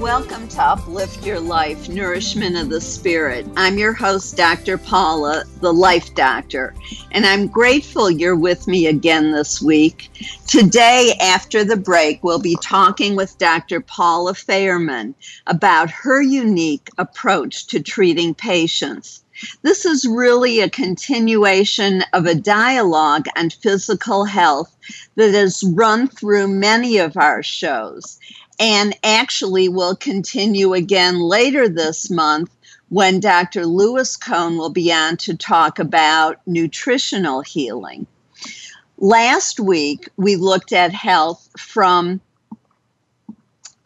Welcome to Uplift Your Life, Nourishment of the Spirit. I'm your host, Dr. Paula, the Life Doctor, and I'm grateful you're with me again this week. Today, after the break, we'll be talking with Dr. Paula Fairman about her unique approach to treating patients. This is really a continuation of a dialogue on physical health that has run through many of our shows and actually will continue again later this month when Dr. Lewis Cohn will be on to talk about nutritional healing. Last week, we looked at health from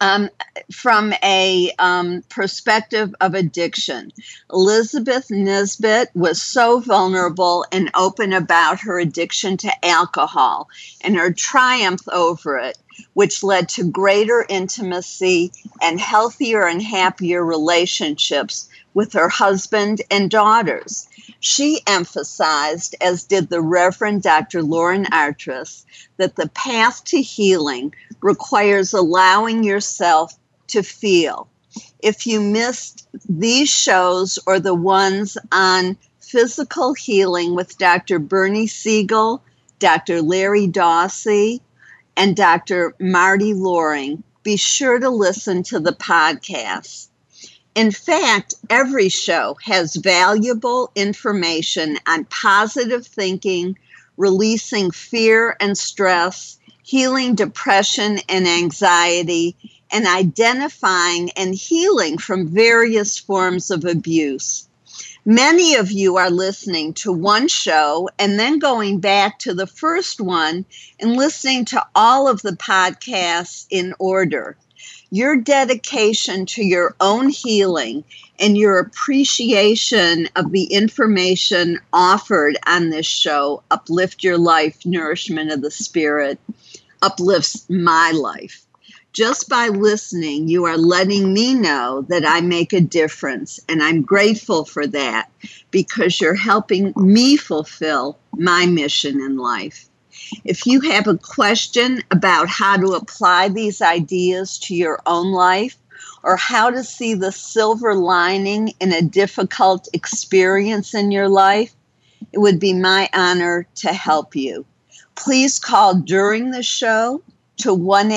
um, from a um, perspective of addiction. Elizabeth Nisbet was so vulnerable and open about her addiction to alcohol and her triumph over it, which led to greater intimacy and healthier and happier relationships with her husband and daughters. She emphasized, as did the Reverend Dr. Lauren Artress, that the path to healing requires allowing yourself to feel. If you missed these shows or the ones on physical healing with Dr. Bernie Siegel, Dr. Larry Dossey, and Dr. Marty Loring, be sure to listen to the podcast. In fact, every show has valuable information on positive thinking, releasing fear and stress, healing depression and anxiety, and identifying and healing from various forms of abuse. Many of you are listening to one show and then going back to the first one and listening to all of the podcasts in order your dedication to your own healing and your appreciation of the information offered on this show, Uplift Your Life, Nourishment of the Spirit, uplifts my life. Just by listening, you are letting me know that I make a difference, and I'm grateful for that because you're helping me fulfill my mission in life. If you have a question about how to apply these ideas to your own life or how to see the silver lining in a difficult experience in your life, it would be my honor to help you. Please call during the show to 1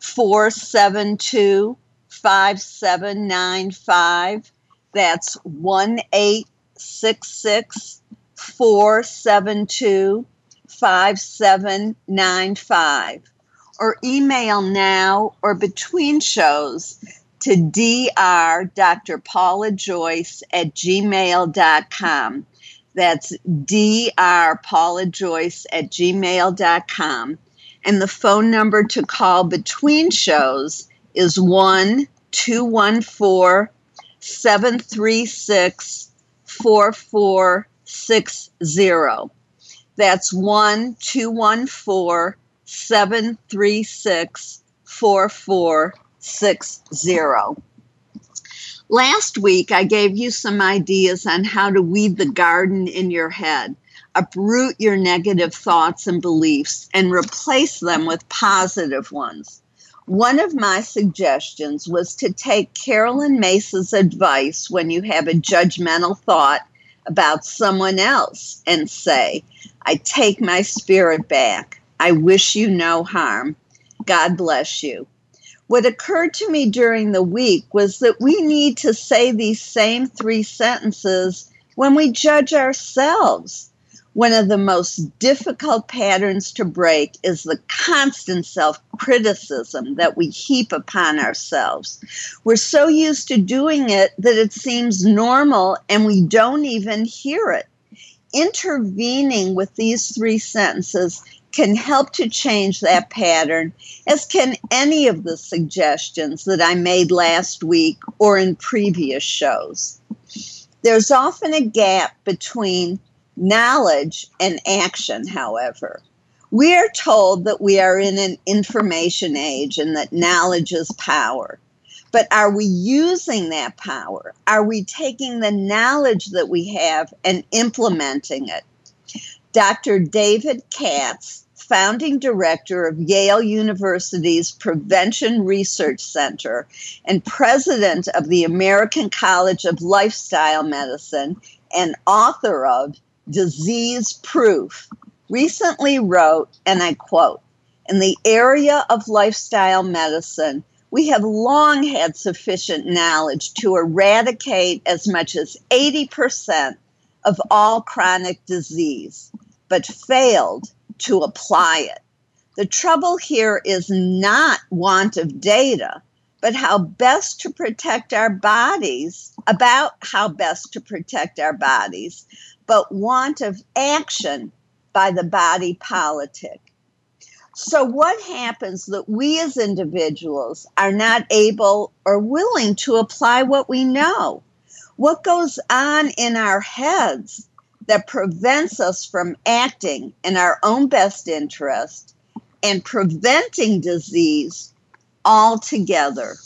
472 5795. That's 1 866 472 5795 or email now or between shows to dr Dr. Paula Joyce at gmail.com. That's dr Paula Joyce at gmail.com. And the phone number to call between shows is 1 214 736 4460. That's 1 214 736 4460. Last week, I gave you some ideas on how to weed the garden in your head, uproot your negative thoughts and beliefs, and replace them with positive ones. One of my suggestions was to take Carolyn Myss's advice when you have a judgmental thought about someone else and say, I take my spirit back. I wish you no harm. God bless you. What occurred to me during the week was that we need to say these same three sentences when we judge ourselves. One of the most difficult patterns to break is the constant self criticism that we heap upon ourselves. We're so used to doing it that it seems normal and we don't even hear it. Intervening with these three sentences can help to change that pattern, as can any of the suggestions that I made last week or in previous shows. There's often a gap between knowledge and action, however. We are told that we are in an information age and that knowledge is power. But are we using that power? Are we taking the knowledge that we have and implementing it? Dr. David Katz, founding director of Yale University's Prevention Research Center and president of the American College of Lifestyle Medicine and author of Disease Proof, recently wrote, and I quote, in the area of lifestyle medicine, we have long had sufficient knowledge to eradicate as much as 80% of all chronic disease, but failed to apply it. The trouble here is not want of data, but how best to protect our bodies, about how best to protect our bodies but want of action by the body politic. So, what happens that we as individuals are not able or willing to apply what we know? What goes on in our heads that prevents us from acting in our own best interest and preventing disease altogether?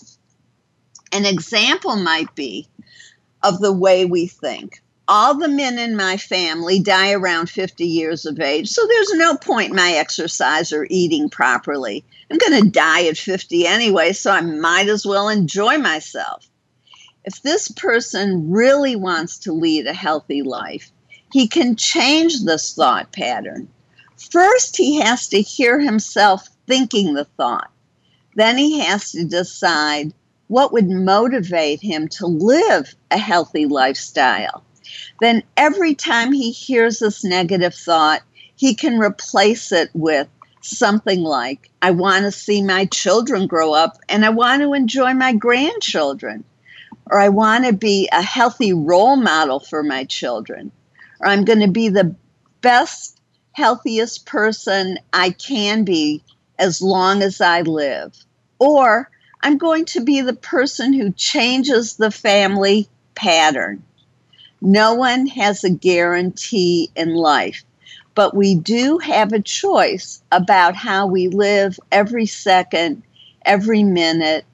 An example might be of the way we think all the men in my family die around 50 years of age, so there's no point in my exercise or eating properly. I'm going to die at 50 anyway, so I might as well enjoy myself. If this person really wants to lead a healthy life, he can change this thought pattern. First, he has to hear himself thinking the thought. Then he has to decide what would motivate him to live a healthy lifestyle then every time he hears this negative thought, he can replace it with something like, I want to see my children grow up and I want to enjoy my grandchildren. Or I want to be a healthy role model for my children. Or I'm going to be the best, healthiest person I can be as long as I live. Or I'm going to be the person who changes the family pattern. No one has a guarantee in life, but we do have a choice about how we live every second, every minute,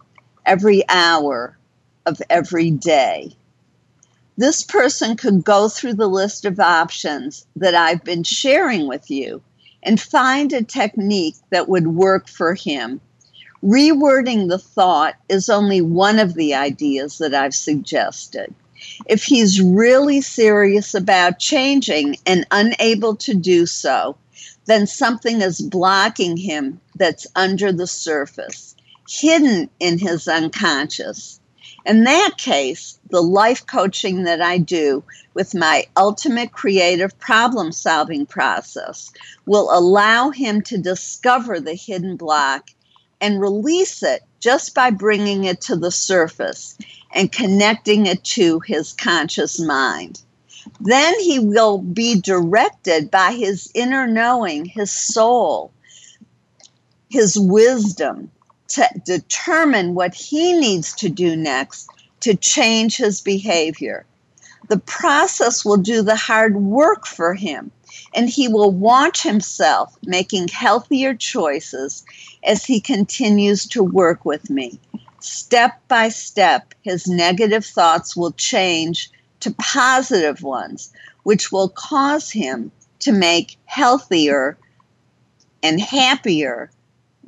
every hour of every day. This person could go through the list of options that I've been sharing with you and find a technique that would work for him. Rewording the thought is only one of the ideas that I've suggested. If he's really serious about changing and unable to do so, then something is blocking him that's under the surface, hidden in his unconscious. In that case, the life coaching that I do with my ultimate creative problem solving process will allow him to discover the hidden block and release it just by bringing it to the surface and connecting it to his conscious mind. Then he will be directed by his inner knowing, his soul, his wisdom to determine what he needs to do next to change his behavior. The process will do the hard work for him, and he will watch himself making healthier choices as he continues to work with me. Step by step, his negative thoughts will change to positive ones, which will cause him to make healthier and happier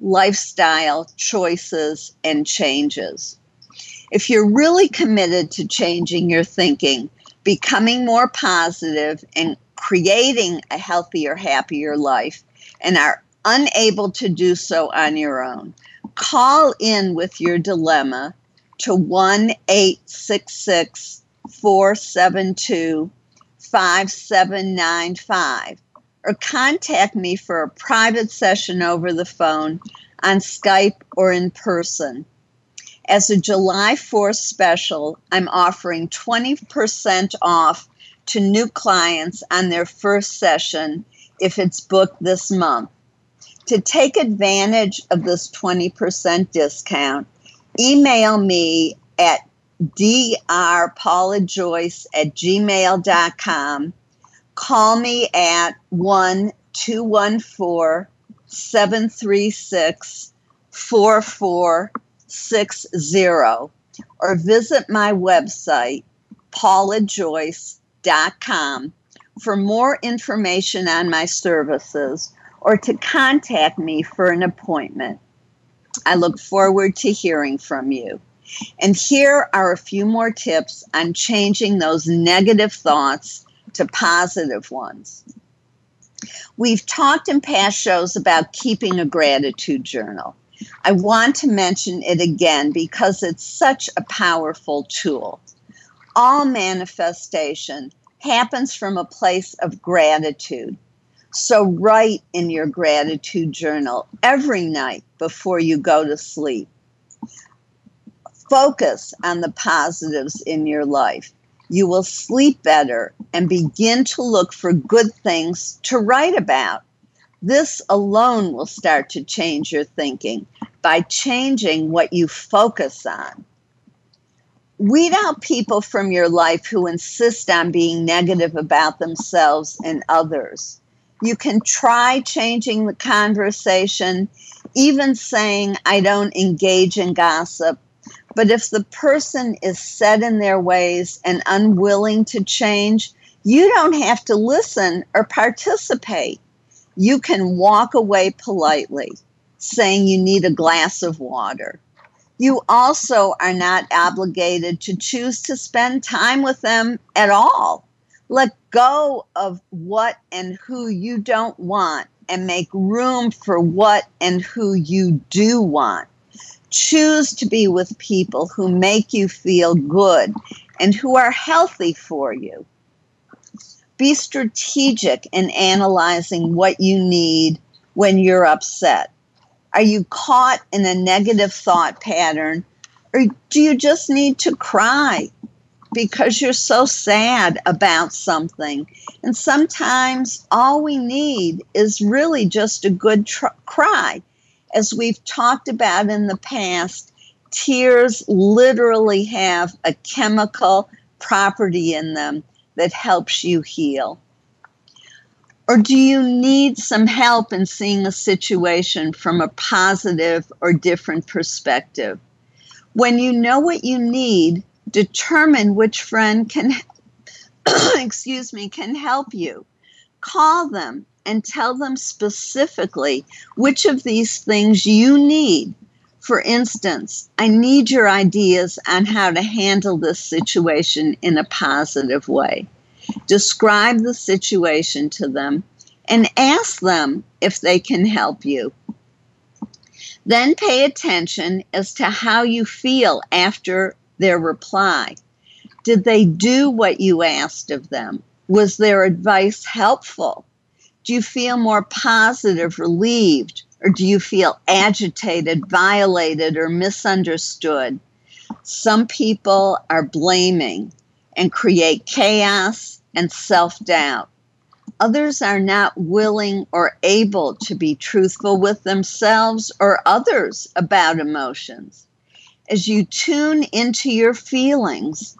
lifestyle choices and changes. If you're really committed to changing your thinking, becoming more positive, and creating a healthier, happier life, and are unable to do so on your own, call in with your dilemma to 1 866 472 5795 or contact me for a private session over the phone, on Skype, or in person. As a July 4th special, I'm offering 20% off to new clients on their first session if it's booked this month. To take advantage of this 20% discount, email me at drpaulajoyce at gmail.com. Call me at 1 214 736 4460 or visit my website, paulajoyce.com, for more information on my services or to contact me for an appointment. I look forward to hearing from you. And here are a few more tips on changing those negative thoughts to positive ones. We've talked in past shows about keeping a gratitude journal. I want to mention it again because it's such a powerful tool. All manifestation happens from a place of gratitude. So write in your gratitude journal every night before you go to sleep. Focus on the positives in your life. You will sleep better and begin to look for good things to write about. This alone will start to change your thinking by changing what you focus on. Weed out people from your life who insist on being negative about themselves and others. You can try changing the conversation, even saying, I don't engage in gossip. But if the person is set in their ways and unwilling to change, you don't have to listen or participate. You can walk away politely, saying you need a glass of water. You also are not obligated to choose to spend time with them at all. Let go of what and who you don't want and make room for what and who you do want. Choose to be with people who make you feel good and who are healthy for you. Be strategic in analyzing what you need when you're upset. Are you caught in a negative thought pattern or do you just need to cry because you're so sad about something. And sometimes all we need is really just a good tr- cry. As we've talked about in the past, tears literally have a chemical property in them that helps you heal. Or do you need some help in seeing a situation from a positive or different perspective? When you know what you need, determine which friend can excuse me can help you. Call them and tell them specifically which of these things you need. For instance i need your ideas on how to handle this situation in a positive way. Describe the situation to them and ask them if they can help you. Then pay attention as to how you feel after their reply? Did they do what you asked of them? Was their advice helpful? Do you feel more positive, relieved, or do you feel agitated, violated, or misunderstood? Some people are blaming and create chaos and self doubt. Others are not willing or able to be truthful with themselves or others about emotions as you tune into your feelings,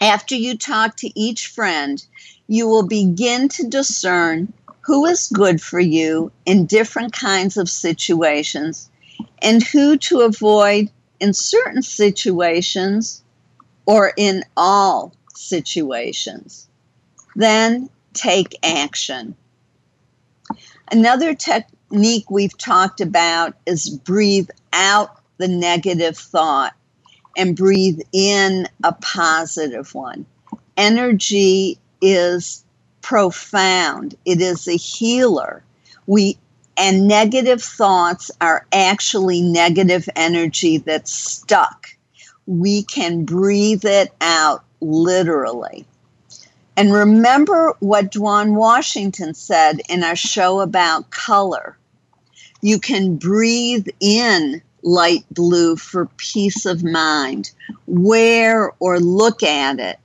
after you talk to each friend, you will begin to discern who is good for you in different kinds of situations and who to avoid in certain situations or in all situations. Then take action. Another technique we've talked about is breathe out the negative thought and breathe in a positive one. Energy is profound. It is a healer. We and negative thoughts are actually negative energy that's stuck. We can breathe it out literally. And remember what Dwan Washington said in our show about color. You can breathe in light blue for peace of mind. Wear or look at it.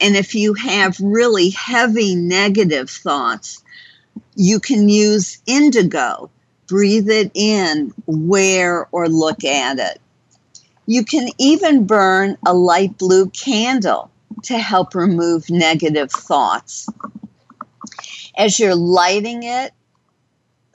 And if you have really heavy negative thoughts, you can use indigo. Breathe it in, wear or look at it. You can even burn a light blue candle to help remove negative thoughts. As you're lighting it,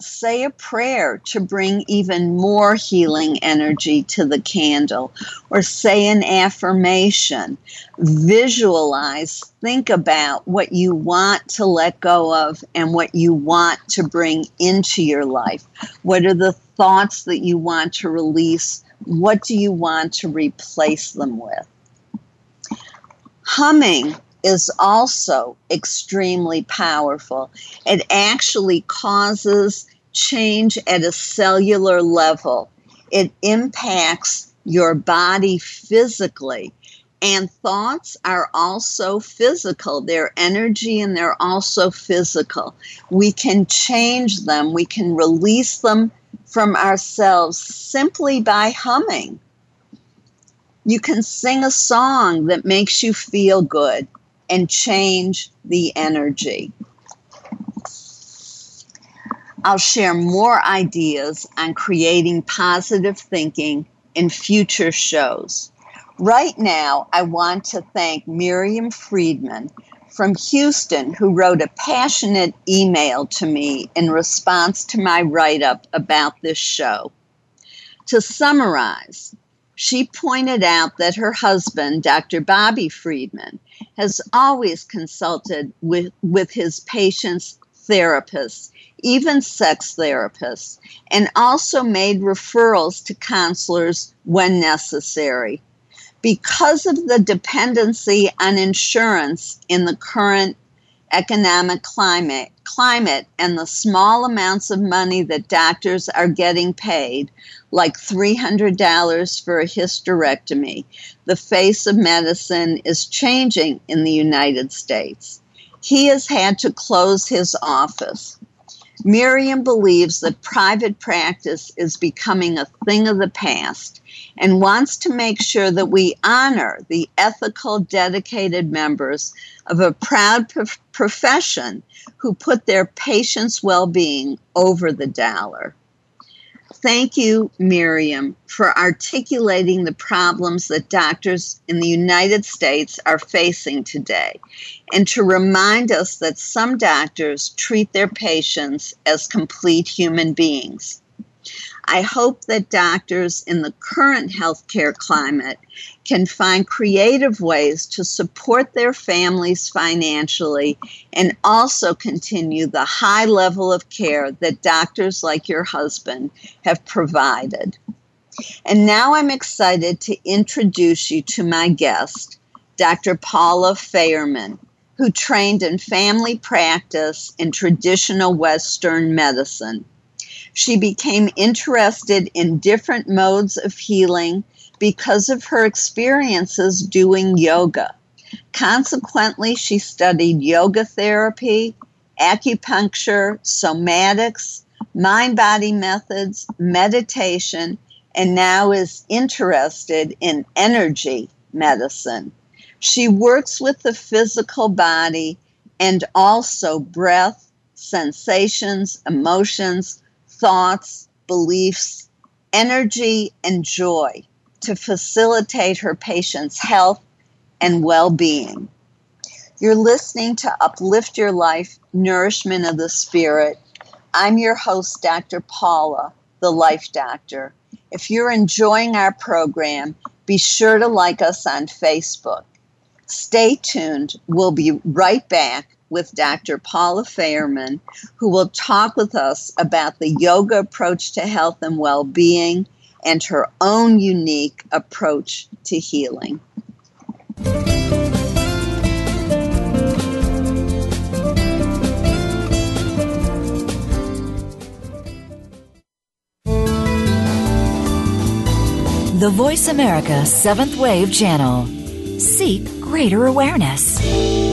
say a prayer to bring even more healing energy to the candle, or say an affirmation. Visualize, think about what you want to let go of and what you want to bring into your life. What are the thoughts that you want to release? What do you want to replace them with? Humming is also extremely powerful. It actually causes change at a cellular level. It impacts your body physically. And thoughts are also physical. They're energy and they're also physical. We can change them, we can release them from ourselves simply by humming. You can sing a song that makes you feel good and change the energy. I'll share more ideas on creating positive thinking in future shows. Right now, I want to thank Miriam Friedman from Houston, who wrote a passionate email to me in response to my write up about this show. To summarize, she pointed out that her husband, Dr. Bobby Friedman, has always consulted with, with his patients' therapists, even sex therapists, and also made referrals to counselors when necessary. Because of the dependency on insurance in the current economic climate, climate and the small amounts of money that doctors are getting paid, like $300 for a hysterectomy, the face of medicine is changing in the United States. He has had to close his office. Miriam believes that private practice is becoming a thing of the past and wants to make sure that we honor the ethical, dedicated members of a proud prof- profession who put their patients' well being over the dollar. Thank you, Miriam, for articulating the problems that doctors in the United States are facing today, and to remind us that some doctors treat their patients as complete human beings. I hope that doctors in the current healthcare climate can find creative ways to support their families financially and also continue the high level of care that doctors like your husband have provided. And now I'm excited to introduce you to my guest, Dr. Paula Fairman, who trained in family practice in traditional Western medicine. She became interested in different modes of healing because of her experiences doing yoga. Consequently, she studied yoga therapy, acupuncture, somatics, mind body methods, meditation, and now is interested in energy medicine. She works with the physical body and also breath, sensations, emotions, thoughts, beliefs, energy, and joy to facilitate her patients' health and well being. You're listening to Uplift Your Life Nourishment of the Spirit. I'm your host, Dr. Paula, the Life Doctor. If you're enjoying our program, be sure to like us on Facebook. Stay tuned. We'll be right back with Dr. Paula Fairman, who will talk with us about the yoga approach to health and well being and her own unique approach to healing. The Voice America Seventh Wave Channel. Seek greater awareness.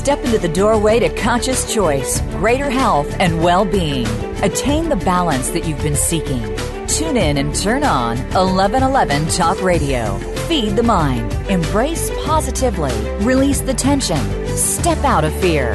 Step into the doorway to conscious choice, greater health, and well being. Attain the balance that you've been seeking. Tune in and turn on 1111 Talk Radio. Feed the mind. Embrace positively. Release the tension. Step out of fear.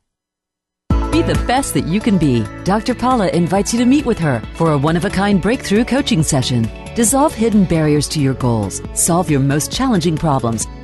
Be the best that you can be. Dr. Paula invites you to meet with her for a one of a kind breakthrough coaching session. Dissolve hidden barriers to your goals, solve your most challenging problems,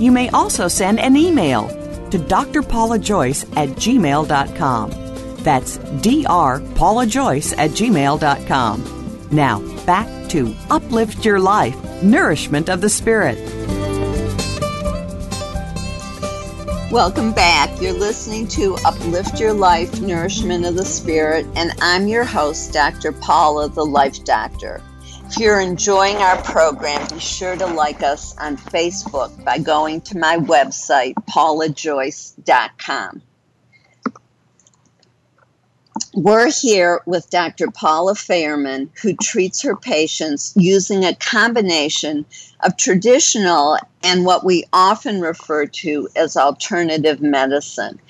you may also send an email to drpaulajoyce at gmail.com. That's drpaulajoyce at gmail.com. Now, back to Uplift Your Life, Nourishment of the Spirit. Welcome back. You're listening to Uplift Your Life, Nourishment of the Spirit, and I'm your host, Dr. Paula, the Life Doctor. If you're enjoying our program, be sure to like us on Facebook by going to my website, paulajoyce.com. We're here with Dr. Paula Fairman, who treats her patients using a combination of traditional and what we often refer to as alternative medicine.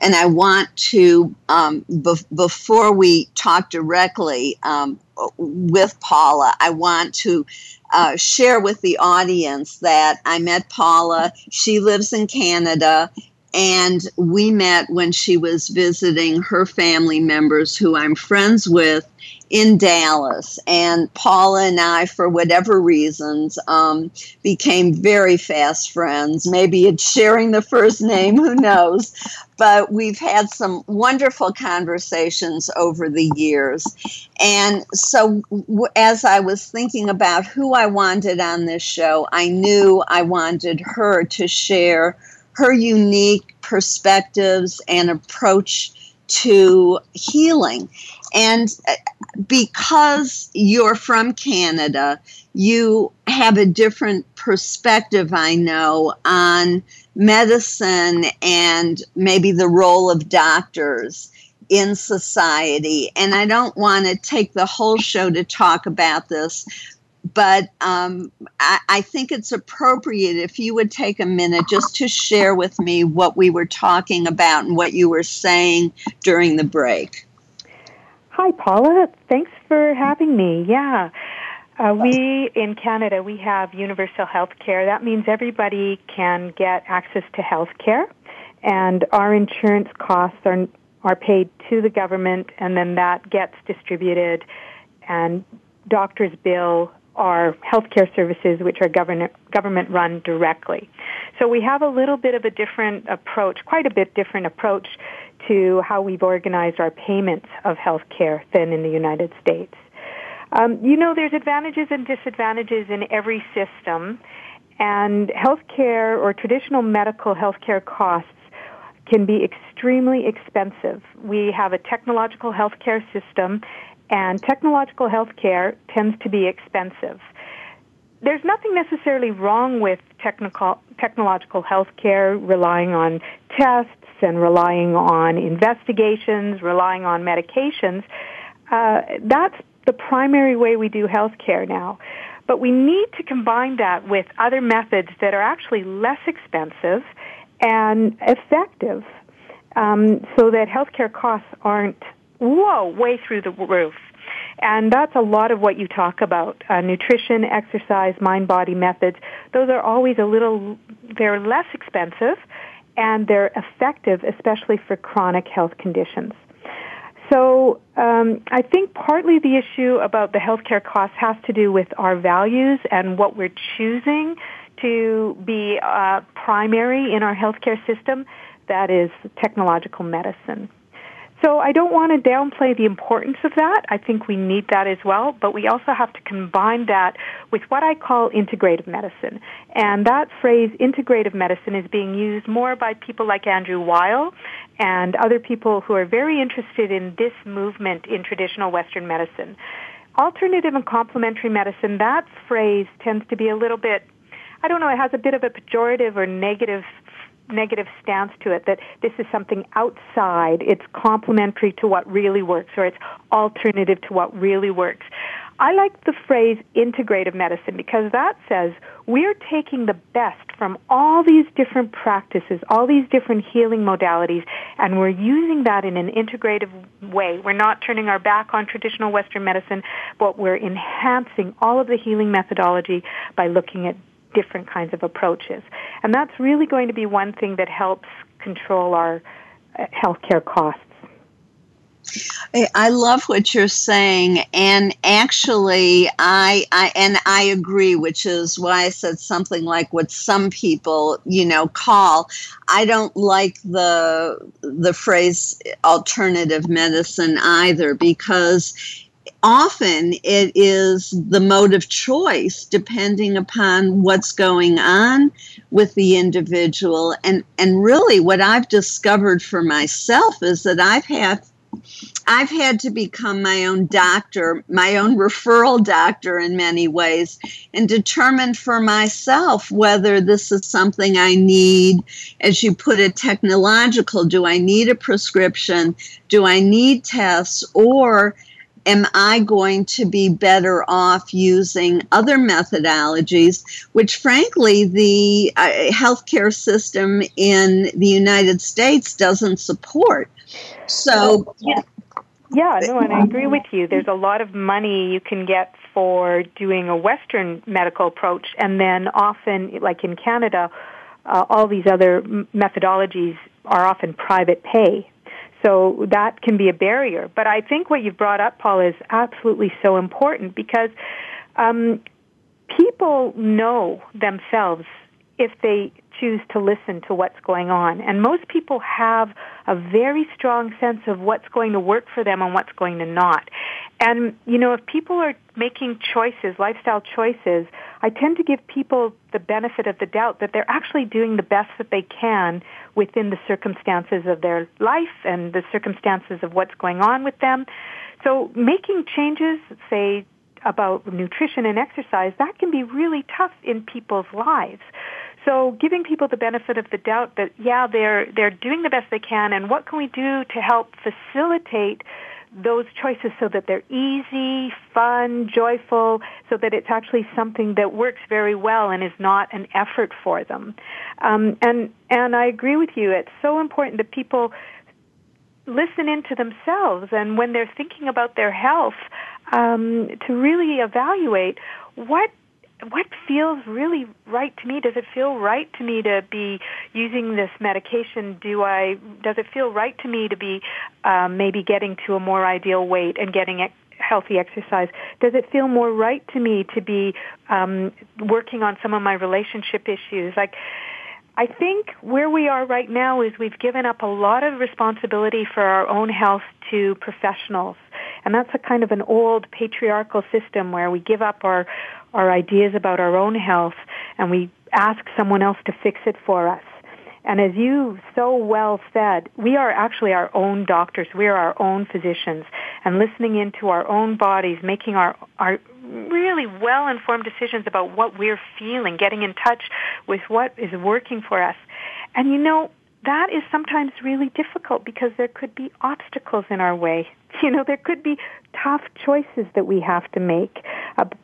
And I want to, um, be- before we talk directly um, with Paula, I want to uh, share with the audience that I met Paula. She lives in Canada. And we met when she was visiting her family members who I'm friends with in Dallas. And Paula and I, for whatever reasons, um, became very fast friends. Maybe it's sharing the first name, who knows? But we've had some wonderful conversations over the years. And so, w- as I was thinking about who I wanted on this show, I knew I wanted her to share her unique perspectives and approach to healing. And uh, because you're from Canada, you have a different perspective, I know, on medicine and maybe the role of doctors in society. And I don't want to take the whole show to talk about this, but um, I, I, think it's appropriate if you would take a minute just to share with me what we were talking about and what you were saying during the break. Hi, Paula. Thanks for having me. Yeah. Uh, we in Canada we have universal health care. That means everybody can get access to health care, and our insurance costs are are paid to the government, and then that gets distributed, and doctors bill our healthcare services, which are government government run directly. So we have a little bit of a different approach, quite a bit different approach to how we've organized our payments of healthcare than in the United States. Um, you know, there's advantages and disadvantages in every system, and healthcare or traditional medical healthcare costs can be extremely expensive. We have a technological healthcare system, and technological healthcare tends to be expensive. There's nothing necessarily wrong with technological healthcare relying on tests and relying on investigations, relying on medications. Uh, that's the primary way we do healthcare now. But we need to combine that with other methods that are actually less expensive and effective um, so that healthcare costs aren't, whoa, way through the roof. And that's a lot of what you talk about. Uh, nutrition, exercise, mind-body methods. Those are always a little, they're less expensive and they're effective, especially for chronic health conditions. So um, I think partly the issue about the healthcare costs has to do with our values and what we're choosing to be uh, primary in our healthcare system. That is technological medicine. So I don't want to downplay the importance of that. I think we need that as well, but we also have to combine that with what I call integrative medicine. And that phrase, integrative medicine, is being used more by people like Andrew Weil and other people who are very interested in this movement in traditional Western medicine. Alternative and complementary medicine, that phrase tends to be a little bit I don't know, it has a bit of a pejorative or negative negative stance to it that this is something outside, it's complementary to what really works, or it's alternative to what really works. I like the phrase integrative medicine because that says we're taking the best from all these different practices, all these different healing modalities, and we're using that in an integrative way. We're not turning our back on traditional Western medicine, but we're enhancing all of the healing methodology by looking at different kinds of approaches. And that's really going to be one thing that helps control our uh, healthcare costs. I love what you're saying, and actually, I, I and I agree, which is why I said something like what some people, you know, call. I don't like the the phrase alternative medicine either because often it is the mode of choice depending upon what's going on with the individual and and really what I've discovered for myself is that I've had I've had to become my own doctor, my own referral doctor in many ways, and determine for myself whether this is something I need, as you put it, technological. Do I need a prescription? Do I need tests? Or am I going to be better off using other methodologies, which frankly the uh, healthcare system in the United States doesn't support? So, yeah. Yeah, no, and I agree with you. There's a lot of money you can get for doing a Western medical approach, and then often, like in Canada, uh, all these other methodologies are often private pay. So that can be a barrier. But I think what you've brought up, Paul, is absolutely so important because um, people know themselves if they choose to listen to what's going on. And most people have a very strong sense of what's going to work for them and what's going to not. And, you know, if people are making choices, lifestyle choices, I tend to give people the benefit of the doubt that they're actually doing the best that they can within the circumstances of their life and the circumstances of what's going on with them. So making changes, say, about nutrition and exercise, that can be really tough in people's lives. So giving people the benefit of the doubt that yeah, they're they're doing the best they can and what can we do to help facilitate those choices so that they're easy, fun, joyful, so that it's actually something that works very well and is not an effort for them. Um, and and I agree with you. It's so important that people listen into themselves and when they're thinking about their health um, to really evaluate what what feels really right to me? Does it feel right to me to be using this medication? Do I? Does it feel right to me to be um, maybe getting to a more ideal weight and getting healthy exercise? Does it feel more right to me to be um, working on some of my relationship issues? Like, I think where we are right now is we've given up a lot of responsibility for our own health to professionals. And that's a kind of an old patriarchal system where we give up our, our ideas about our own health and we ask someone else to fix it for us. And as you so well said, we are actually our own doctors. We are our own physicians. And listening into our own bodies, making our, our really well informed decisions about what we're feeling, getting in touch with what is working for us. And you know, that is sometimes really difficult because there could be obstacles in our way. You know, there could be tough choices that we have to make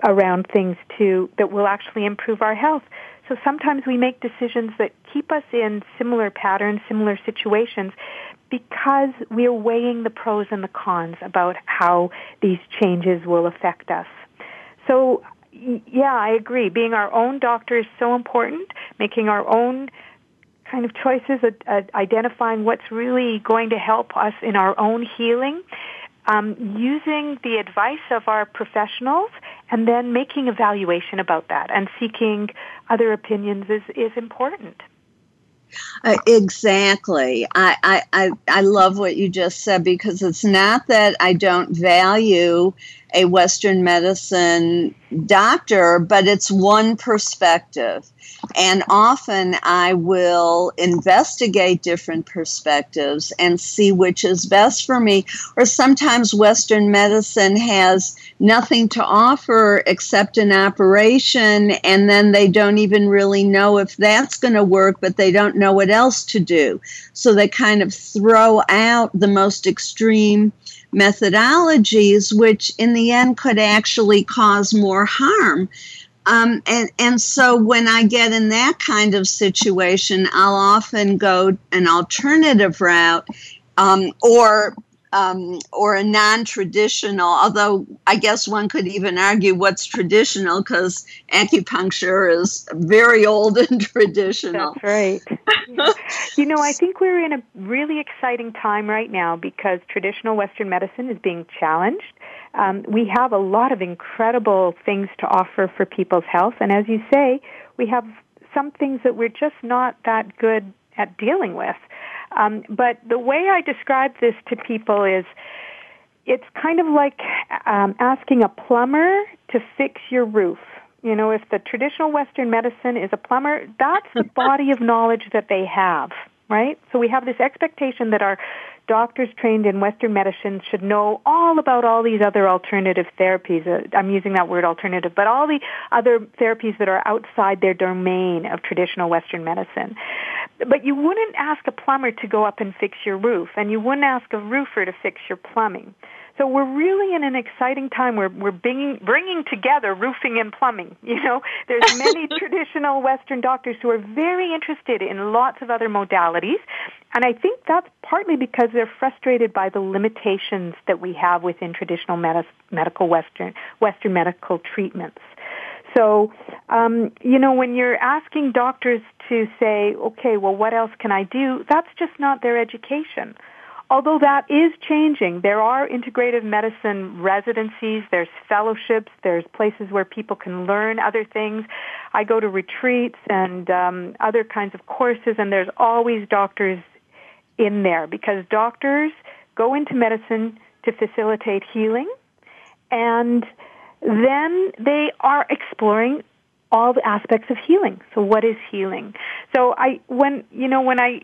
around things too that will actually improve our health. So sometimes we make decisions that keep us in similar patterns, similar situations, because we're weighing the pros and the cons about how these changes will affect us. So, yeah, I agree. Being our own doctor is so important, making our own kind of choices, uh, identifying what's really going to help us in our own healing, um, using the advice of our professionals, and then making evaluation about that and seeking other opinions is, is important. Uh, exactly. I, I, I, I love what you just said because it's not that I don't value a Western medicine doctor, but it's one perspective. And often I will investigate different perspectives and see which is best for me. Or sometimes Western medicine has nothing to offer except an operation, and then they don't even really know if that's going to work, but they don't know what else to do. So they kind of throw out the most extreme methodologies, which in the end could actually cause more harm. Um, and, and so when I get in that kind of situation, I'll often go an alternative route um, or um, or a non-traditional. Although I guess one could even argue what's traditional because acupuncture is very old and traditional. That's right. you know, I think we're in a really exciting time right now because traditional Western medicine is being challenged. Um, we have a lot of incredible things to offer for people's health, and as you say, we have some things that we're just not that good at dealing with. Um, but the way I describe this to people is it's kind of like um, asking a plumber to fix your roof. You know, if the traditional Western medicine is a plumber, that's the body of knowledge that they have, right? So we have this expectation that our doctors trained in Western medicine should know all about all these other alternative therapies. Uh, I'm using that word alternative, but all the other therapies that are outside their domain of traditional Western medicine. But you wouldn't ask a plumber to go up and fix your roof, and you wouldn't ask a roofer to fix your plumbing. So we're really in an exciting time where we're bringing, bringing together roofing and plumbing. You know, there's many traditional Western doctors who are very interested in lots of other modalities. And I think that's partly because they're frustrated by the limitations that we have within traditional med- medical Western, Western medical treatments. So, um, you know, when you're asking doctors to say, okay, well, what else can I do? That's just not their education. Although that is changing, there are integrative medicine residencies, there's fellowships, there's places where people can learn other things. I go to retreats and um, other kinds of courses, and there's always doctors in there because doctors go into medicine to facilitate healing, and then they are exploring all the aspects of healing. So what is healing? So I when you know when I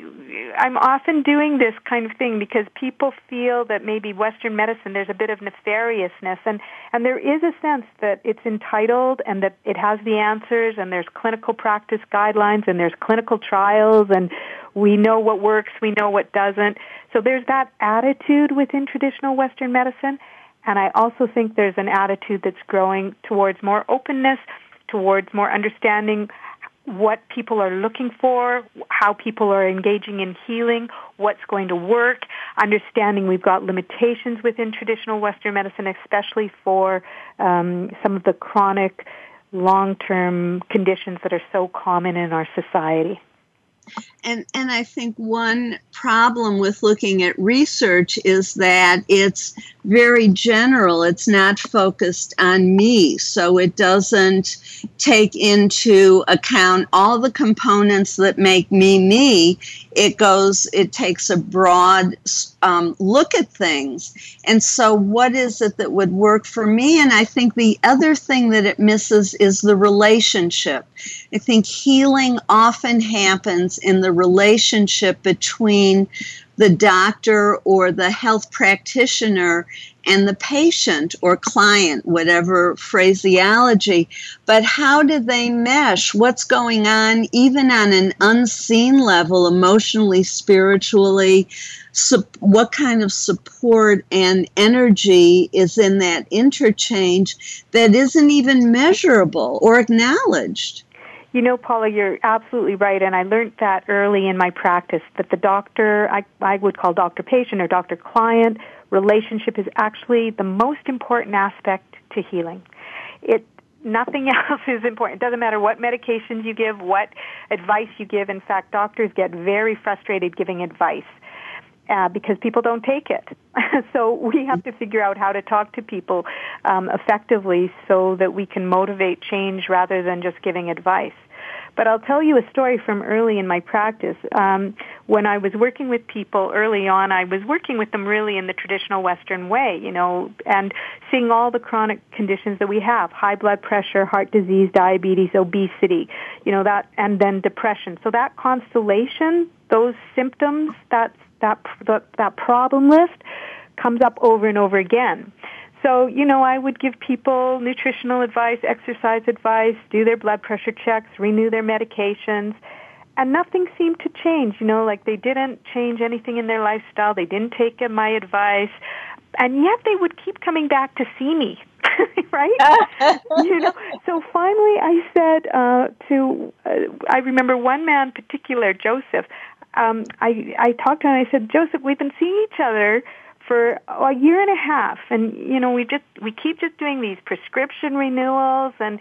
I'm often doing this kind of thing because people feel that maybe western medicine there's a bit of nefariousness and and there is a sense that it's entitled and that it has the answers and there's clinical practice guidelines and there's clinical trials and we know what works, we know what doesn't. So there's that attitude within traditional western medicine and I also think there's an attitude that's growing towards more openness towards more understanding what people are looking for, how people are engaging in healing, what's going to work, understanding we've got limitations within traditional Western medicine, especially for um, some of the chronic long-term conditions that are so common in our society. And and I think one problem with looking at research is that it's very general. It's not focused on me, so it doesn't take into account all the components that make me me. It goes. It takes a broad um, look at things. And so, what is it that would work for me? And I think the other thing that it misses is the relationship. I think healing often happens in the relationship between the doctor or the health practitioner and the patient or client, whatever phraseology. But how do they mesh? What's going on, even on an unseen level, emotionally, spiritually? su- what kind of support and energy is in that interchange that isn't even measurable or acknowledged. You know, Paula, you're absolutely right, and I learned that early in my practice that the doctor, I, I would call doctor patient or doctor client relationship is actually the most important aspect to healing. It nothing else is important. It doesn't matter what medications you give, what advice you give. In fact, doctors get very frustrated giving advice uh, because people don't take it. so we have to figure out how to talk to people um, effectively so that we can motivate change rather than just giving advice. But I'll tell you a story from early in my practice. Um, when I was working with people early on, I was working with them really in the traditional Western way, you know, and seeing all the chronic conditions that we have high blood pressure, heart disease, diabetes, obesity, you know, that, and then depression. So that constellation, those symptoms, that's that, that, that problem list comes up over and over again. So, you know, I would give people nutritional advice, exercise advice, do their blood pressure checks, renew their medications, and nothing seemed to change. You know, like they didn't change anything in their lifestyle, they didn't take my advice, and yet they would keep coming back to see me. right? you know. So finally, I said uh, to, uh, I remember one man particular, Joseph um, I I talked to him. and I said, Joseph, we've been seeing each other for a year and a half, and you know we just we keep just doing these prescription renewals, and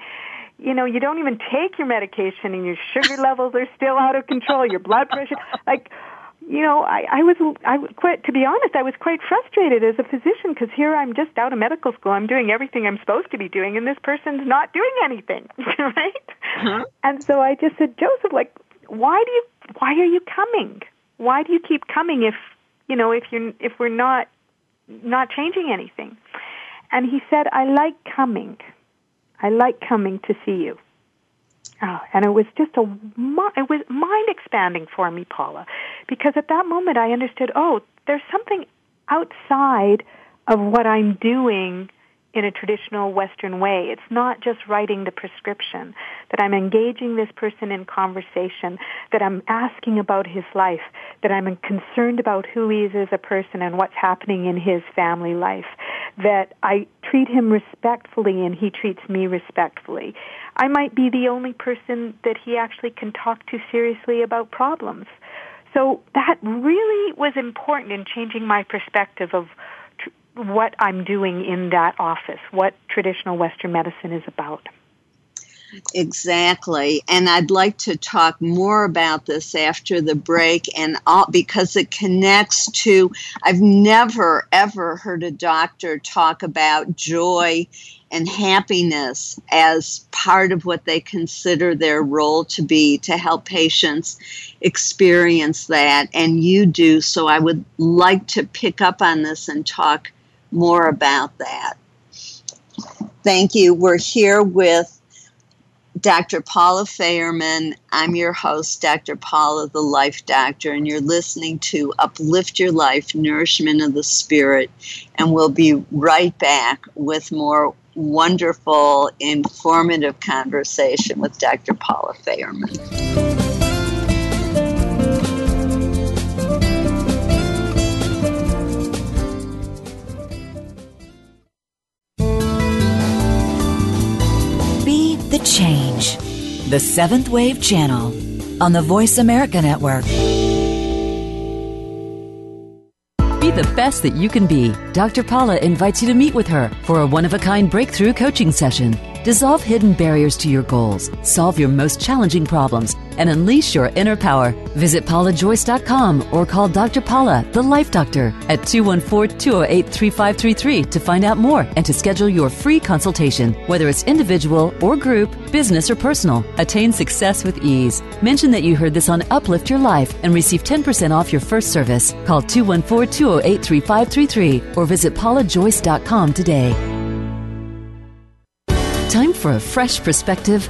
you know you don't even take your medication, and your sugar levels are still out of control, your blood pressure, like. You know, I, I was, I quite, to be honest, I was quite frustrated as a physician because here I'm just out of medical school. I'm doing everything I'm supposed to be doing, and this person's not doing anything, right? Uh-huh. And so I just said, Joseph, like, why do you why are you coming? Why do you keep coming if you know if you're if we're not not changing anything? And he said, I like coming. I like coming to see you. Oh, and it was just a it was mind expanding for me, Paula, because at that moment I understood. Oh, there's something outside of what I'm doing in a traditional Western way. It's not just writing the prescription, that I'm engaging this person in conversation, that I'm asking about his life, that I'm concerned about who he is as a person and what's happening in his family life, that I treat him respectfully and he treats me respectfully. I might be the only person that he actually can talk to seriously about problems. So that really was important in changing my perspective of what I'm doing in that office, what traditional Western medicine is about. Exactly. And I'd like to talk more about this after the break and all, because it connects to I've never ever heard a doctor talk about joy and happiness as part of what they consider their role to be to help patients experience that and you do so I would like to pick up on this and talk more about that. Thank you. We're here with Dr. Paula Fairman. I'm your host, Dr. Paula, the Life Doctor, and you're listening to Uplift Your Life Nourishment of the Spirit. And we'll be right back with more wonderful, informative conversation with Dr. Paula Fairman. The Seventh Wave Channel on the Voice America Network. Be the best that you can be. Dr. Paula invites you to meet with her for a one of a kind breakthrough coaching session. Dissolve hidden barriers to your goals, solve your most challenging problems, and unleash your inner power. Visit paulajoyce.com or call Dr. Paula, the Life Doctor, at 214 208 3533 to find out more and to schedule your free consultation, whether it's individual or group, business or personal. Attain success with ease. Mention that you heard this on Uplift Your Life and receive 10% off your first service. Call 214 208 3533 or visit paulajoyce.com today. Time for a fresh perspective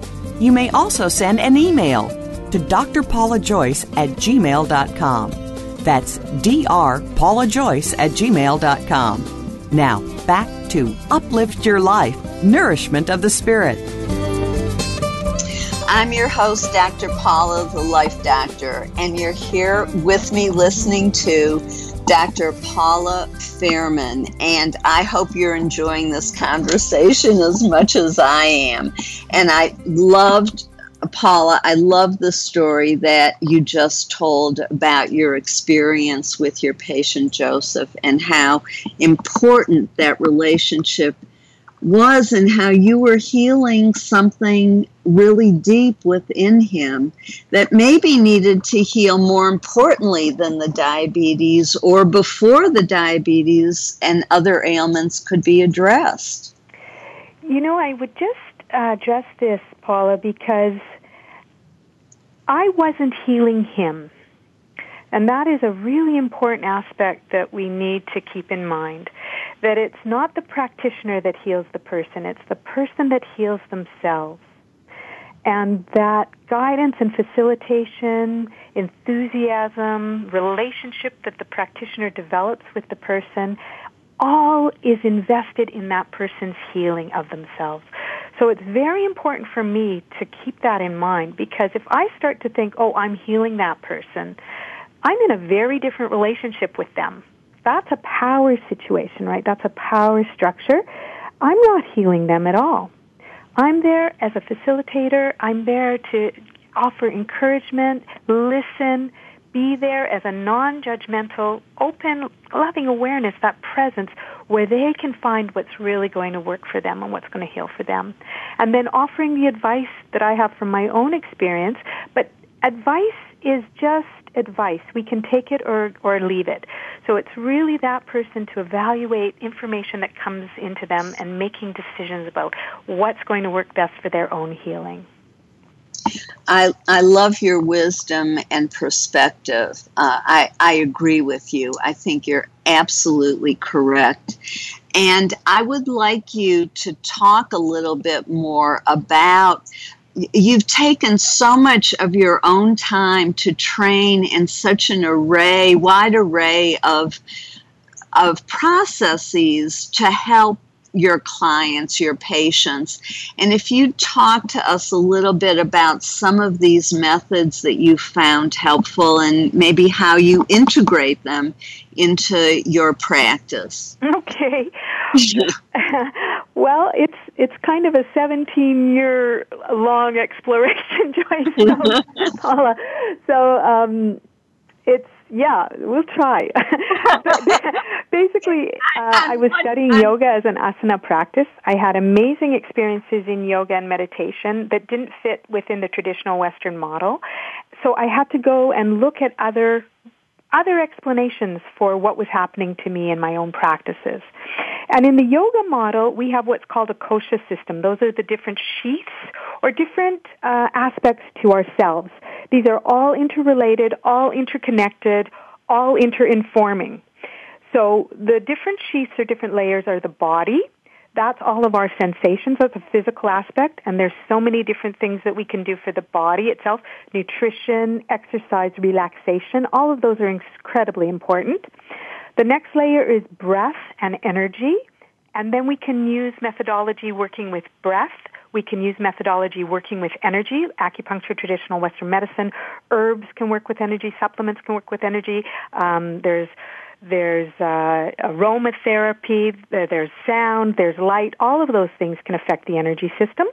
you may also send an email to drpaulajoyce at gmail.com. That's drpaulajoyce at gmail.com. Now, back to Uplift Your Life, Nourishment of the Spirit. I'm your host, Dr. Paula, the Life Doctor, and you're here with me listening to Dr. Paula Fairman, and I hope you're enjoying this conversation as much as I am. And I loved, Paula, I love the story that you just told about your experience with your patient Joseph and how important that relationship was and how you were healing something really deep within him that maybe needed to heal more importantly than the diabetes or before the diabetes and other ailments could be addressed. You know, I would just address this, Paula, because I wasn't healing him. And that is a really important aspect that we need to keep in mind that it's not the practitioner that heals the person, it's the person that heals themselves. And that guidance and facilitation, enthusiasm, relationship that the practitioner develops with the person, all is invested in that person's healing of themselves. So it's very important for me to keep that in mind because if I start to think, oh, I'm healing that person, I'm in a very different relationship with them that's a power situation, right? That's a power structure. I'm not healing them at all. I'm there as a facilitator. I'm there to offer encouragement, listen, be there as a non-judgmental, open, loving awareness, that presence where they can find what's really going to work for them and what's going to heal for them. And then offering the advice that I have from my own experience, but advice is just advice. We can take it or, or leave it. So it's really that person to evaluate information that comes into them and making decisions about what's going to work best for their own healing. I, I love your wisdom and perspective. Uh, I, I agree with you. I think you're absolutely correct. And I would like you to talk a little bit more about you've taken so much of your own time to train in such an array, wide array of of processes to help your clients, your patients. And if you talk to us a little bit about some of these methods that you found helpful and maybe how you integrate them into your practice. Okay. well, it's it's kind of a 17 year long exploration, Joyce, Paula. So um, it's yeah, we'll try. Basically, uh, I was studying yoga as an asana practice. I had amazing experiences in yoga and meditation that didn't fit within the traditional Western model. So I had to go and look at other other explanations for what was happening to me in my own practices. And in the yoga model, we have what's called a kosha system. Those are the different sheaths or different uh, aspects to ourselves. These are all interrelated, all interconnected, all interinforming. So the different sheaths or different layers are the body, that's all of our sensations. That's a physical aspect, and there's so many different things that we can do for the body itself. Nutrition, exercise, relaxation, all of those are incredibly important. The next layer is breath and energy, and then we can use methodology working with breath. We can use methodology working with energy, acupuncture, traditional Western medicine. Herbs can work with energy. Supplements can work with energy. Um, there's there's uh, aromatherapy, there's sound, there's light. All of those things can affect the energy system.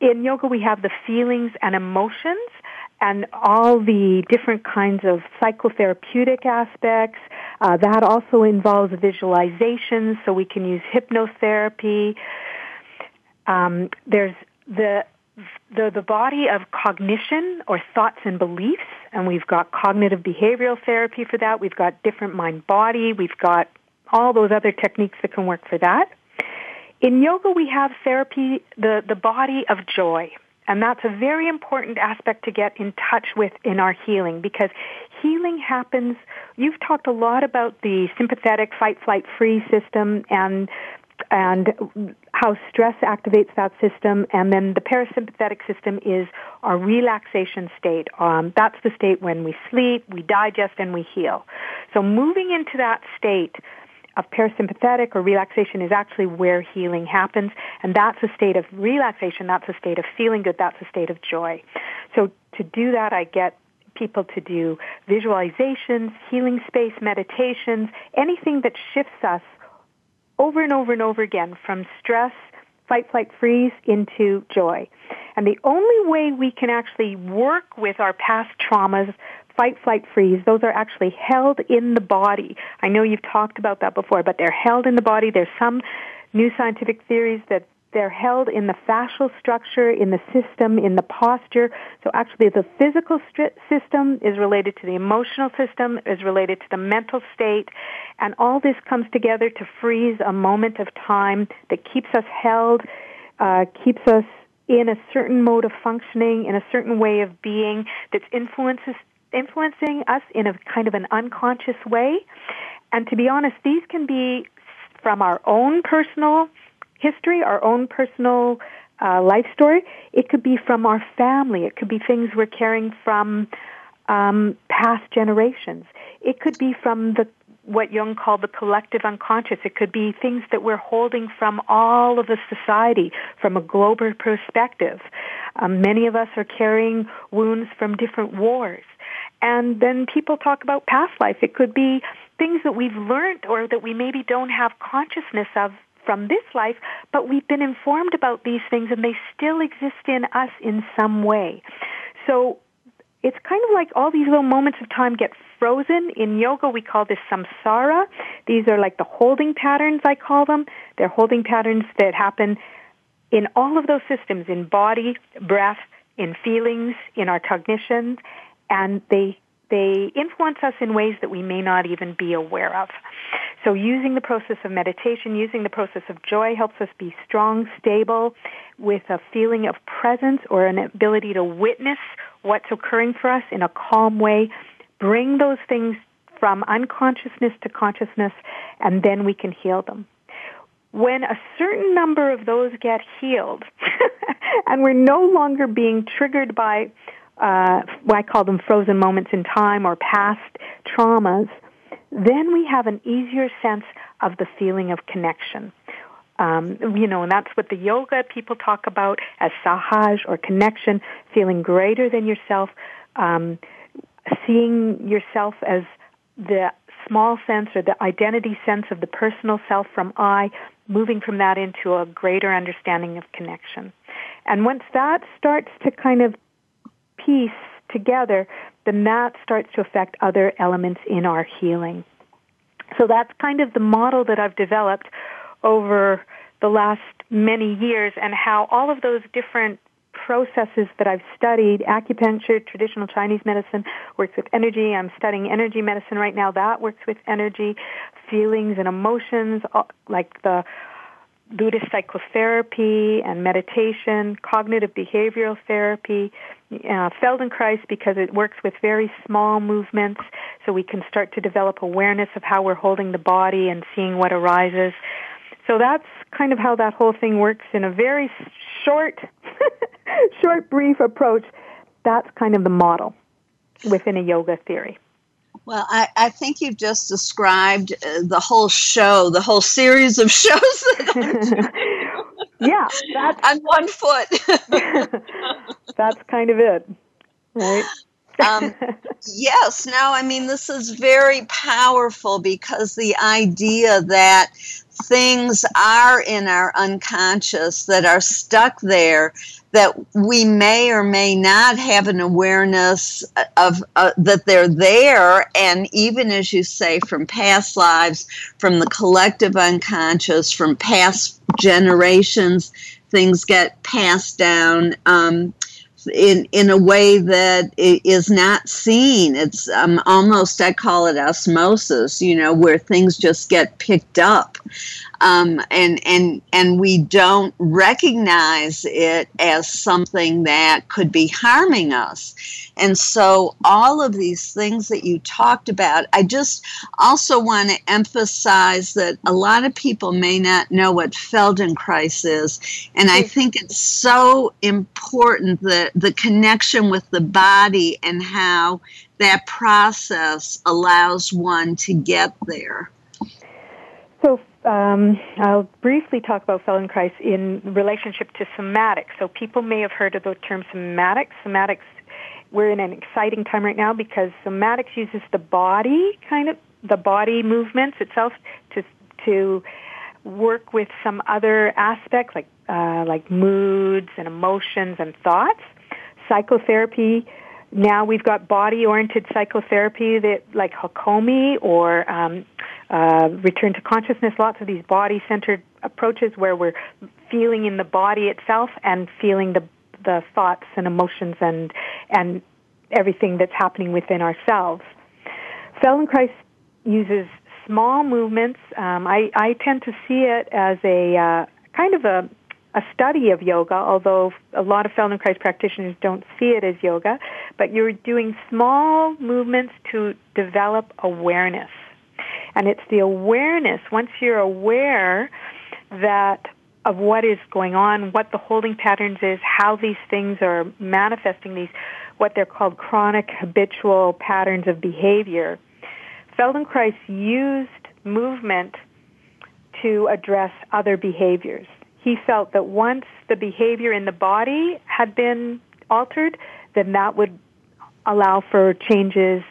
In yoga, we have the feelings and emotions and all the different kinds of psychotherapeutic aspects. Uh, that also involves visualization, so we can use hypnotherapy. Um, there's the the, the body of cognition or thoughts and beliefs, and we've got cognitive behavioral therapy for that. We've got different mind body. We've got all those other techniques that can work for that. In yoga, we have therapy, the, the body of joy. And that's a very important aspect to get in touch with in our healing because healing happens. You've talked a lot about the sympathetic fight, flight, free system and and how stress activates that system, and then the parasympathetic system is our relaxation state. Um, that's the state when we sleep, we digest, and we heal. So moving into that state of parasympathetic or relaxation is actually where healing happens, and that's a state of relaxation, that's a state of feeling good, that's a state of joy. So to do that, I get people to do visualizations, healing space meditations, anything that shifts us over and over and over again from stress, fight, flight, freeze into joy. And the only way we can actually work with our past traumas, fight, flight, freeze, those are actually held in the body. I know you've talked about that before, but they're held in the body. There's some new scientific theories that they're held in the fascial structure, in the system, in the posture. So actually the physical st- system is related to the emotional system, is related to the mental state, and all this comes together to freeze a moment of time that keeps us held, uh, keeps us in a certain mode of functioning, in a certain way of being that's influences influencing us in a kind of an unconscious way. And to be honest, these can be from our own personal history, our own personal uh, life story. It could be from our family. It could be things we're carrying from um, past generations. It could be from the what Jung called the collective unconscious. It could be things that we're holding from all of the society from a global perspective. Um, many of us are carrying wounds from different wars. And then people talk about past life. It could be things that we've learned or that we maybe don't have consciousness of from this life, but we've been informed about these things and they still exist in us in some way. So it's kind of like all these little moments of time get frozen. In yoga, we call this samskara. These are like the holding patterns, I call them. They're holding patterns that happen in all of those systems, in body, breath, in feelings, in our cognition, and they they influence us in ways that we may not even be aware of. So using the process of meditation, using the process of joy helps us be strong, stable, with a feeling of presence or an ability to witness what's occurring for us in a calm way, bring those things from unconsciousness to consciousness, and then we can heal them. When a certain number of those get healed, and we're no longer being triggered by uh, I call them frozen moments in time or past traumas, then we have an easier sense of the feeling of connection. Um, you know, and that's what the yoga people talk about as sahaj or connection, feeling greater than yourself, um, seeing yourself as the small sense or the identity sense of the personal self from I, moving from that into a greater understanding of connection. And once that starts to kind of piece together, then that starts to affect other elements in our healing. So that's kind of the model that I've developed over the last many years and how all of those different processes that I've studied, acupuncture, traditional Chinese medicine works with energy. I'm studying energy medicine right now. That works with energy, feelings and emotions, uh, like the Buddhist psychotherapy and meditation, cognitive behavioral therapy, uh, Feldenkrais because it works with very small movements so we can start to develop awareness of how we're holding the body and seeing what arises. So that's kind of how that whole thing works in a very short, short, brief approach. That's kind of the model within a yoga theory. Well, I, I think you've just described uh, the whole show, the whole series of shows yeah, that's on one foot. that's kind of it, right? um, yes, no, I mean, this is very powerful because the idea that things are in our unconscious that are stuck there that we may or may not have an awareness of uh, that they're there. And even as you say from past lives from the collective unconscious from past generations things get passed down. Um, in in a way that is not seen. It's um, almost I call it osmosis, you know, where things just get picked up, um, and and and we don't recognize it as something that could be harming us. And so all of these things that you talked about, I just also want to emphasize that a lot of people may not know what Feldenkrais is, and I think it's so important that the connection with the body and how that process allows one to get there. So um, I'll briefly talk about Feldenkrais in relationship to somatics. So people may have heard of the term somatics. Somatics, we're in an exciting time right now because somatics uses the body, kind of the body movements itself, to to work with some other aspects like uh, like moods and emotions and thoughts. Psychotherapy now we've got body-oriented psychotherapy that, like Hakomi or um, uh, Return to Consciousness. Lots of these body-centered approaches where we're feeling in the body itself and feeling the the thoughts and emotions and and everything that's happening within ourselves. Feldenkrais uses small movements. Um, I, I tend to see it as a uh, kind of a a study of yoga, although a lot of Feldenkrais practitioners don't see it as yoga, but you're doing small movements to develop awareness. And it's the awareness, once you're aware that of what is going on, what the holding patterns is, how these things are manifesting these, what they're called chronic habitual patterns of behavior. Feldenkrais used movement to address other behaviors he felt that once the behavior in the body had been altered, then that would allow for changes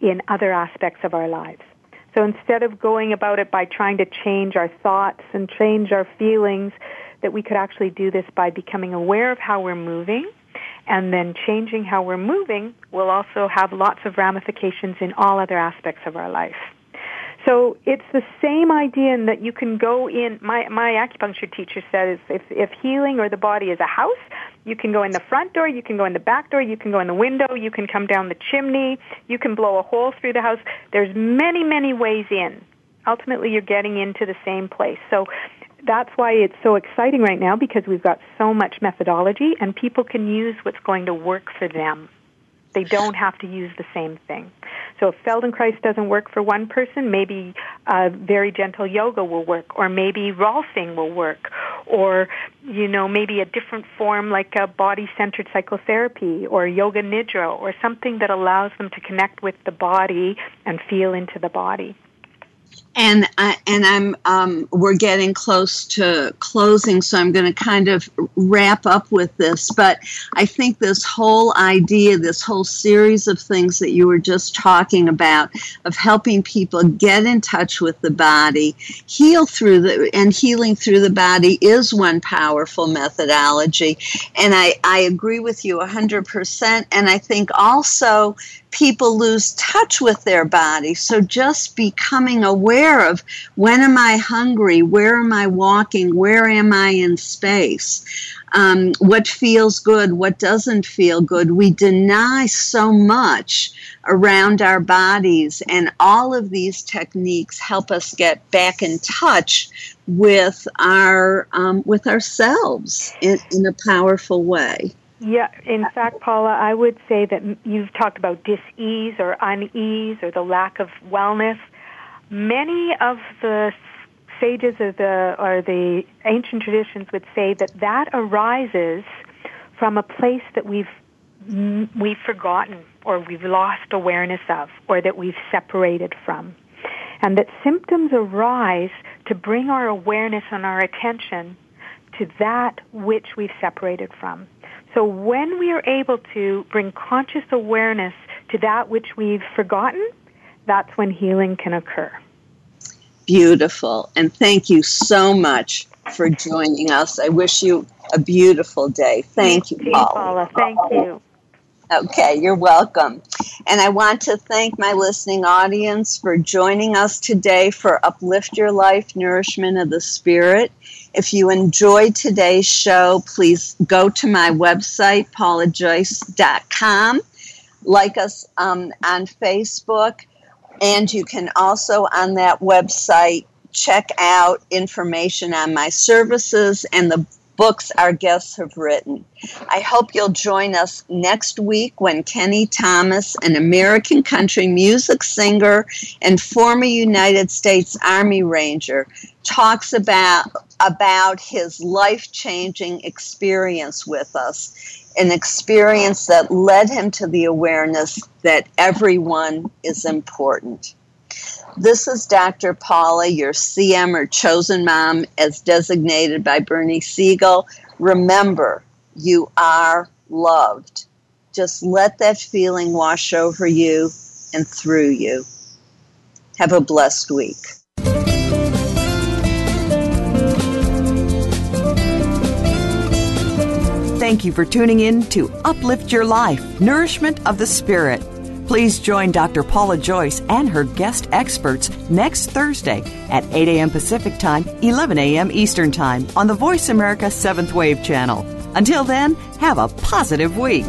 in other aspects of our lives. So instead of going about it by trying to change our thoughts and change our feelings, that we could actually do this by becoming aware of how we're moving and then changing how we're moving will also have lots of ramifications in all other aspects of our life. So it's the same idea in that you can go in. My my acupuncture teacher says if if healing or the body is a house, you can go in the front door, you can go in the back door, you can go in the window, you can come down the chimney, you can blow a hole through the house. There's many many ways in. Ultimately, you're getting into the same place. So that's why it's so exciting right now because we've got so much methodology and people can use what's going to work for them. They don't have to use the same thing. So if Feldenkrais doesn't work for one person, maybe uh, very gentle yoga will work, or maybe Rolfing will work, or you know maybe a different form like a body-centered psychotherapy or yoga nidra, or something that allows them to connect with the body and feel into the body. And I, and I'm um, we're getting close to closing, so I'm going to kind of wrap up with this. But I think this whole idea, this whole series of things that you were just talking about, of helping people get in touch with the body, heal through the and healing through the body is one powerful methodology. And I I agree with you 100%. And I think also people lose touch with their body. So just becoming aware of when am I hungry? Where am I walking? Where am I in space? Um, what feels good? What doesn't feel good? We deny so much around our bodies, and all of these techniques help us get back in touch with our um, with ourselves in, in a powerful way. Yeah, in fact, Paula, I would say that you've talked about dis-ease or unease or the lack of wellness. Many of the sages of the or the ancient traditions would say that that arises from a place that we've we've forgotten or we've lost awareness of or that we've separated from. And that symptoms arise to bring our awareness and our attention to that which we've separated from. So when we are able to bring conscious awareness to that which we've forgotten, that's when healing can occur. Beautiful. And thank you so much for joining us. I wish you a beautiful day. Thank you, Paula. Paula. Thank you. Okay, you're welcome. And I want to thank my listening audience for joining us today for Uplift Your Life Nourishment of the Spirit. If you enjoyed today's show, please go to my website, paulajoyce.com, like us um, on Facebook, and you can also on that website check out information on my services and the books our guests have written. I hope you'll join us next week when Kenny Thomas, an American country music singer and former United States Army Ranger, talks about about his life-changing experience with us, an experience that led him to the awareness that everyone is important. This is Dr. Paula, your CM or chosen mom, as designated by Bernie Siegel. Remember, you are loved. Just let that feeling wash over you and through you. Have a blessed week. Thank you for tuning in to Uplift Your Life Nourishment of the Spirit. Please join Dr. Paula Joyce and her guest experts next Thursday at 8 a.m. Pacific Time, 11 a.m. Eastern Time on the Voice America 7th Wave channel. Until then, have a positive week.